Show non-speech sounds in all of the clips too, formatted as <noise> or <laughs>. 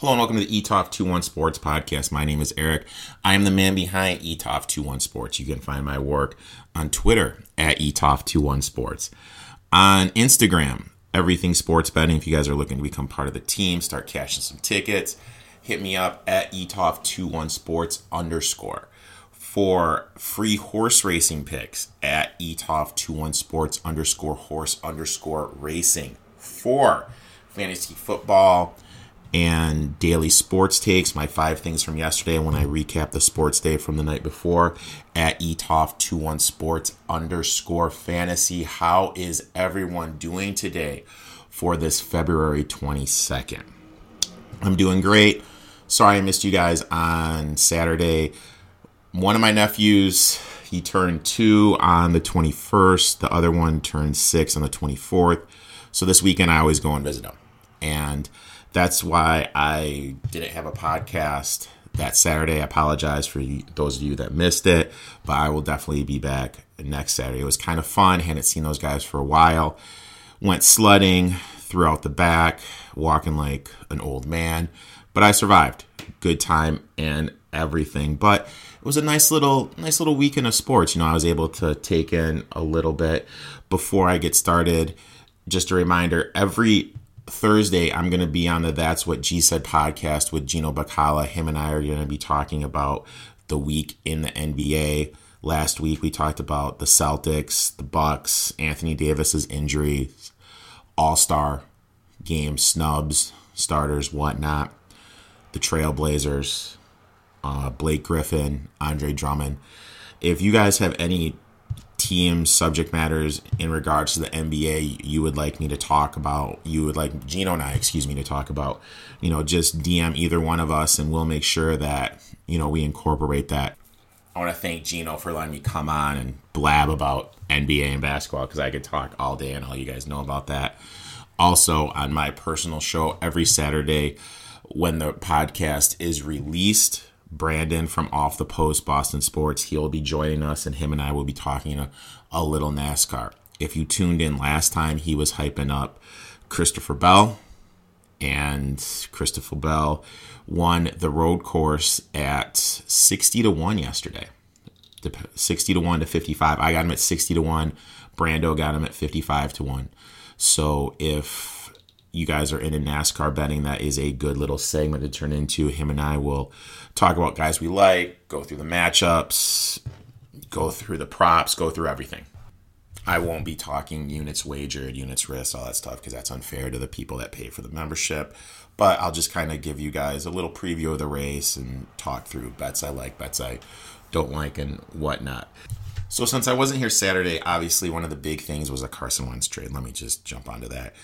Hello and welcome to the ETOF 21 Sports Podcast. My name is Eric. I am the man behind ETOF 21 Sports. You can find my work on Twitter at ETOF 21 Sports. On Instagram, everything sports betting. If you guys are looking to become part of the team, start cashing some tickets, hit me up at ETOF 21 Sports underscore. For free horse racing picks at ETOF 21 Sports underscore horse underscore racing. For fantasy football, and daily sports takes, my five things from yesterday when I recap the sports day from the night before at ETOF21 Sports underscore fantasy. How is everyone doing today for this February 22nd? I'm doing great. Sorry I missed you guys on Saturday. One of my nephews, he turned two on the 21st, the other one turned six on the 24th. So this weekend I always go and visit them. And that's why I didn't have a podcast that Saturday. I apologize for those of you that missed it, but I will definitely be back next Saturday. It was kind of fun. Hadn't seen those guys for a while. Went sledding throughout the back, walking like an old man, but I survived. Good time and everything. But it was a nice little nice little weekend of sports. You know, I was able to take in a little bit before I get started. Just a reminder, every Thursday, I'm going to be on the That's What G Said podcast with Gino Bacala. Him and I are going to be talking about the week in the NBA. Last week, we talked about the Celtics, the Bucks, Anthony Davis's injury, All Star game snubs, starters, whatnot, the Trailblazers, uh, Blake Griffin, Andre Drummond. If you guys have any team subject matters in regards to the NBA you would like me to talk about, you would like Gino and I, excuse me, to talk about, you know, just DM either one of us and we'll make sure that, you know, we incorporate that. I want to thank Gino for letting me come on and blab about NBA and basketball because I could talk all day and all you guys know about that. Also, on my personal show every Saturday when the podcast is released, Brandon from Off the Post Boston Sports. He'll be joining us, and him and I will be talking a, a little NASCAR. If you tuned in last time, he was hyping up Christopher Bell, and Christopher Bell won the road course at 60 to 1 yesterday. 60 to 1 to 55. I got him at 60 to 1. Brando got him at 55 to 1. So if you guys are in a NASCAR betting, that is a good little segment to turn into. Him and I will talk about guys we like, go through the matchups, go through the props, go through everything. I won't be talking units wagered, units risk, all that stuff, because that's unfair to the people that pay for the membership. But I'll just kind of give you guys a little preview of the race and talk through bets I like, bets I don't like, and whatnot. So since I wasn't here Saturday, obviously one of the big things was a Carson Wentz trade. Let me just jump onto that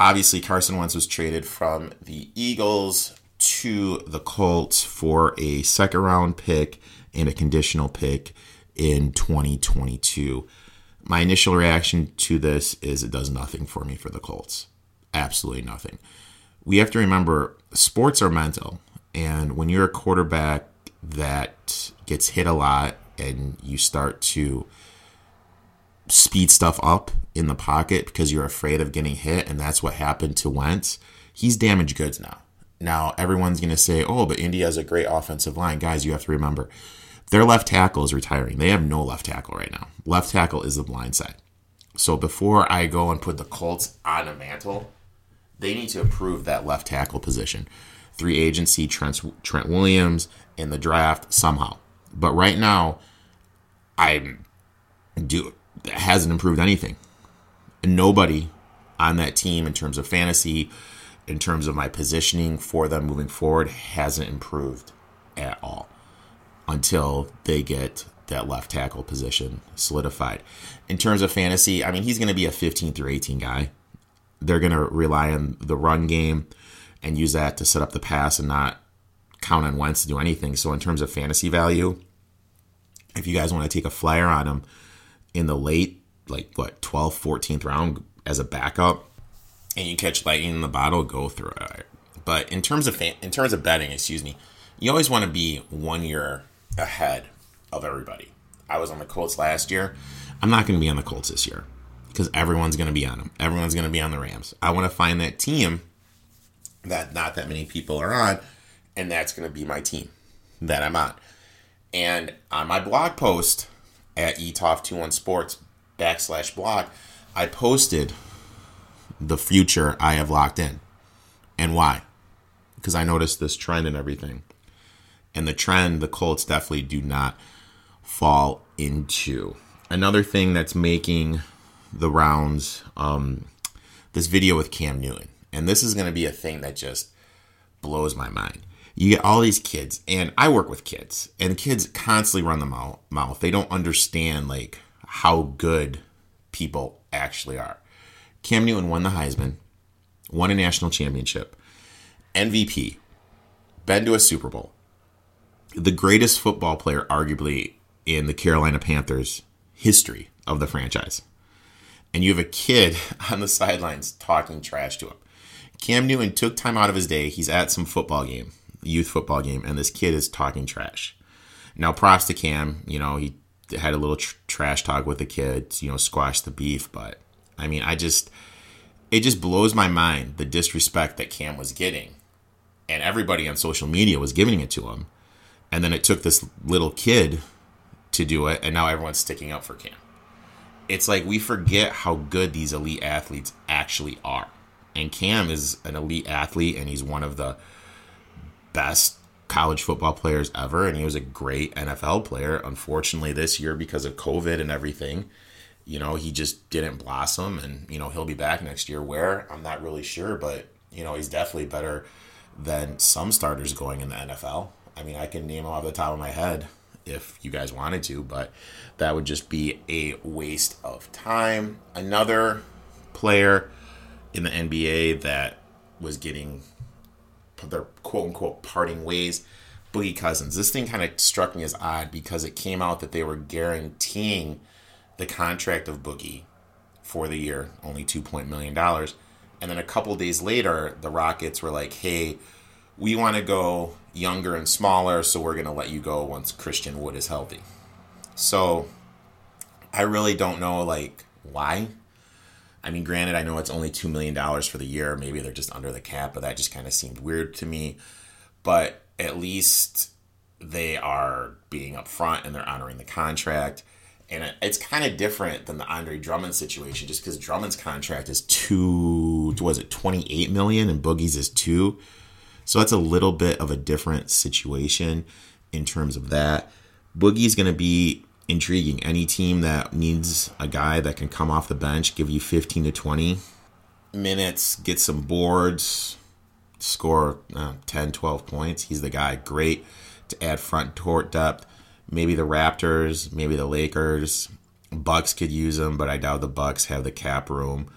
obviously Carson Wentz was traded from the Eagles to the Colts for a second round pick and a conditional pick in 2022. My initial reaction to this is it does nothing for me for the Colts. Absolutely nothing. We have to remember sports are mental. And when you're a quarterback that gets hit a lot and you start to speed stuff up in the pocket because you're afraid of getting hit, and that's what happened to Wentz. He's damaged goods now. Now everyone's going to say, "Oh, but Indy has a great offensive line." Guys, you have to remember, their left tackle is retiring. They have no left tackle right now. Left tackle is the blind side. So before I go and put the Colts on a mantle, they need to improve that left tackle position. Three agency Trent Trent Williams in the draft somehow. But right now, I'm do hasn't improved anything. Nobody on that team, in terms of fantasy, in terms of my positioning for them moving forward, hasn't improved at all until they get that left tackle position solidified. In terms of fantasy, I mean, he's going to be a 15 through 18 guy. They're going to rely on the run game and use that to set up the pass and not count on Wentz to do anything. So, in terms of fantasy value, if you guys want to take a flyer on him, in the late, like what, 12th, 14th round as a backup, and you catch lightning in the bottle, go through it. But in terms of fan, in terms of betting, excuse me, you always want to be one year ahead of everybody. I was on the Colts last year. I'm not going to be on the Colts this year because everyone's going to be on them. Everyone's going to be on the Rams. I want to find that team that not that many people are on, and that's going to be my team that I'm on. And on my blog post at etoff21 sports backslash blog, I posted the future I have locked in. And why? Because I noticed this trend and everything. And the trend, the Colts definitely do not fall into. Another thing that's making the rounds, um, this video with Cam Newton. And this is going to be a thing that just blows my mind. You get all these kids, and I work with kids, and kids constantly run the mouth. They don't understand like how good people actually are. Cam Newton won the Heisman, won a national championship, MVP, been to a Super Bowl, the greatest football player, arguably, in the Carolina Panthers history of the franchise. And you have a kid <laughs> on the sidelines talking trash to him. Cam Newton took time out of his day. He's at some football game, youth football game, and this kid is talking trash. Now, props to Cam. You know, he had a little tr- trash talk with the kids, you know, squash the beef. But I mean, I just, it just blows my mind the disrespect that Cam was getting. And everybody on social media was giving it to him. And then it took this little kid to do it. And now everyone's sticking up for Cam. It's like we forget how good these elite athletes actually are. And Cam is an elite athlete and he's one of the best college football players ever, and he was a great NFL player. Unfortunately, this year because of COVID and everything, you know, he just didn't blossom, and you know he'll be back next year. Where I'm not really sure, but you know he's definitely better than some starters going in the NFL. I mean, I can name them off the top of my head if you guys wanted to, but that would just be a waste of time. Another player in the NBA that was getting their quote unquote parting ways. Boogie Cousins. This thing kind of struck me as odd because it came out that they were guaranteeing the contract of Boogie for the year, only two point million dollars. And then a couple days later, the Rockets were like, "Hey, we want to go younger and smaller, so we're going to let you go once Christian Wood is healthy." So, I really don't know like why I mean, granted, I know it's only $2 million for the year. Maybe they're just under the cap, but that just kind of seemed weird to me. But at least they are being upfront and they're honoring the contract. And it's kind of different than the Andre Drummond situation, just because Drummond's contract is two, was it 28 million and Boogie's is two. So that's a little bit of a different situation in terms of that. Boogie's going to be intriguing. Any team that needs a guy that can come off the bench, give you 15 to 20 minutes, get some boards, score uh, 10, 12 points, he's the guy. Great to add front court depth. Maybe the Raptors, maybe the Lakers. Bucks could use him, but I doubt the Bucks have the cap room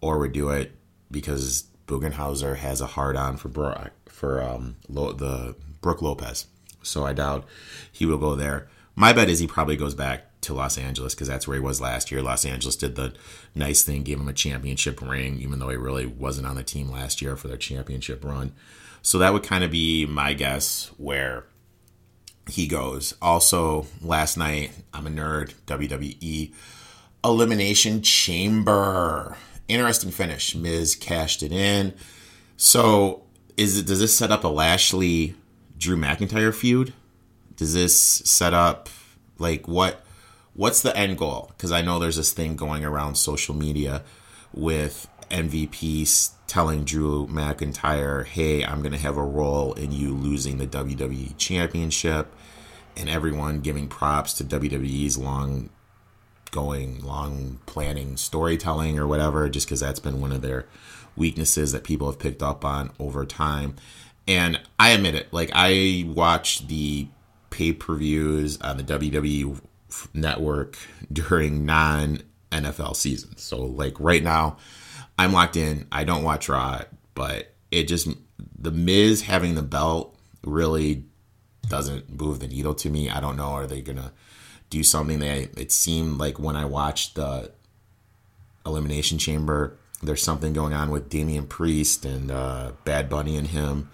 or would do it because Budenholzer has a hard on for Brook, for um, the Brook Lopez. So I doubt he will go there. My bet is he probably goes back to Los Angeles because that's where he was last year. Los Angeles did the nice thing, gave him a championship ring, even though he really wasn't on the team last year for their championship run. So that would kind of be my guess where he goes. Also, last night, I'm a nerd, WWE Elimination Chamber. Interesting finish. Miz cashed it in. So, is it does this set up a Lashley Drew McIntyre feud? Does this set up like what what's the end goal? Because i know there's this thing going around social media with mvp telling drew mcintyre hey i'm going to have a role in you losing the wwe championship and everyone giving props to wwe's long going long planning storytelling or whatever just because that's been one of their weaknesses that people have picked up on over time. And i admit it like i watch the pay per views on the WWE network during non NFL seasons. So, like right now, I'm locked in. I don't watch Raw, but it just, The Miz having the belt really doesn't move the needle to me. I don't know. Are they going to do something that it seemed like when I watched the Elimination Chamber, there's something going on with Damian Priest and uh, Bad Bunny and him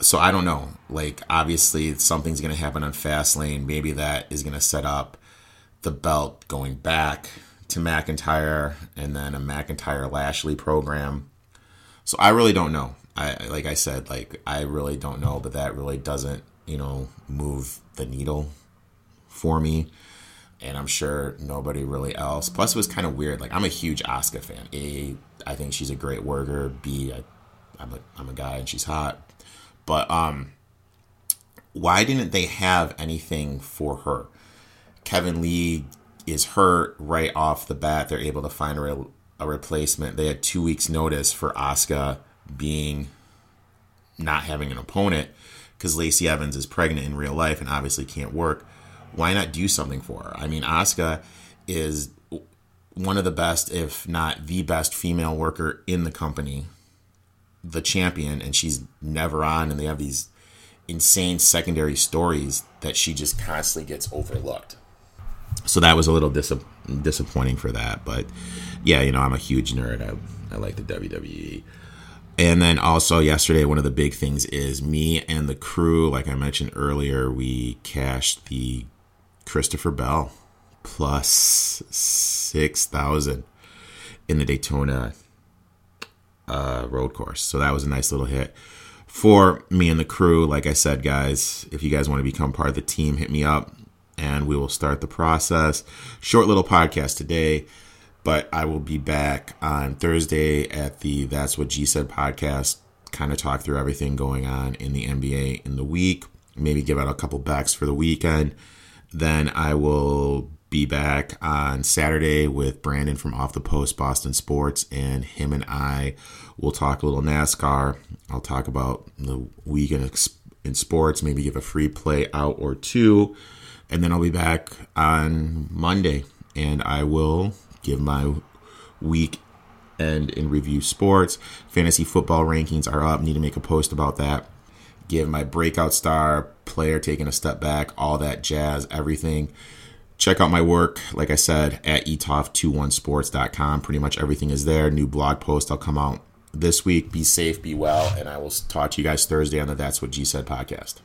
so I don't know. Like obviously something's going to happen on Fastlane. Maybe that is going to set up the belt going back to McIntyre and then a McIntyre Lashley program. So I really don't know. I like I said, like I really don't know, but that really doesn't, you know, move the needle for me. And I'm sure nobody really else. Plus, it was kind of weird. Like I'm a huge Asuka fan. A, I think she's a great worker. B, I, I'm a I'm a guy and she's hot. But um, why didn't they have anything for her? Keith Lee is hurt right off the bat. They're able to find a, a replacement. They had two weeks notice for Asuka being not having an opponent because Lacey Evans is pregnant in real life and obviously can't work. Why not do something for her? I mean, Asuka is one of the best, if not the best, female worker in the company, the champion, and she's never on. And they have these insane secondary stories that she just constantly gets overlooked. So that was a little dis- disappointing for that. But yeah, you know, I'm a huge nerd. I, I like the WWE. And then also yesterday, one of the big things is me and the crew, like I mentioned earlier, we cashed the Christopher Bell plus 6,000 in the Daytona uh, road course. So that was a nice little hit for me and the crew. Like I said, guys, if you guys want to become part of the team, hit me up and we will start the process. Short little podcast today, but I will be back on Thursday at the That's What G Said podcast. Kind of talk through everything going on in the NBA in the week. Maybe give out a couple backs for the weekend. Then I will be back on Saturday with Brandon from Off the Post Boston Sports, and him and I will talk a little NASCAR. I'll talk about the weekend in sports, maybe give a free play out or two, and then I'll be back on Monday, and I will give my week end in review sports. Fantasy football rankings are up. Need to make a post about that. Give my breakout star player taking a step back, all that jazz, everything check out my work, like I said, at etoff21sports.com. Pretty much everything is there. New blog post I'll come out this week. Be safe, be well, and I will talk to you guys Thursday on the That's What G Said podcast.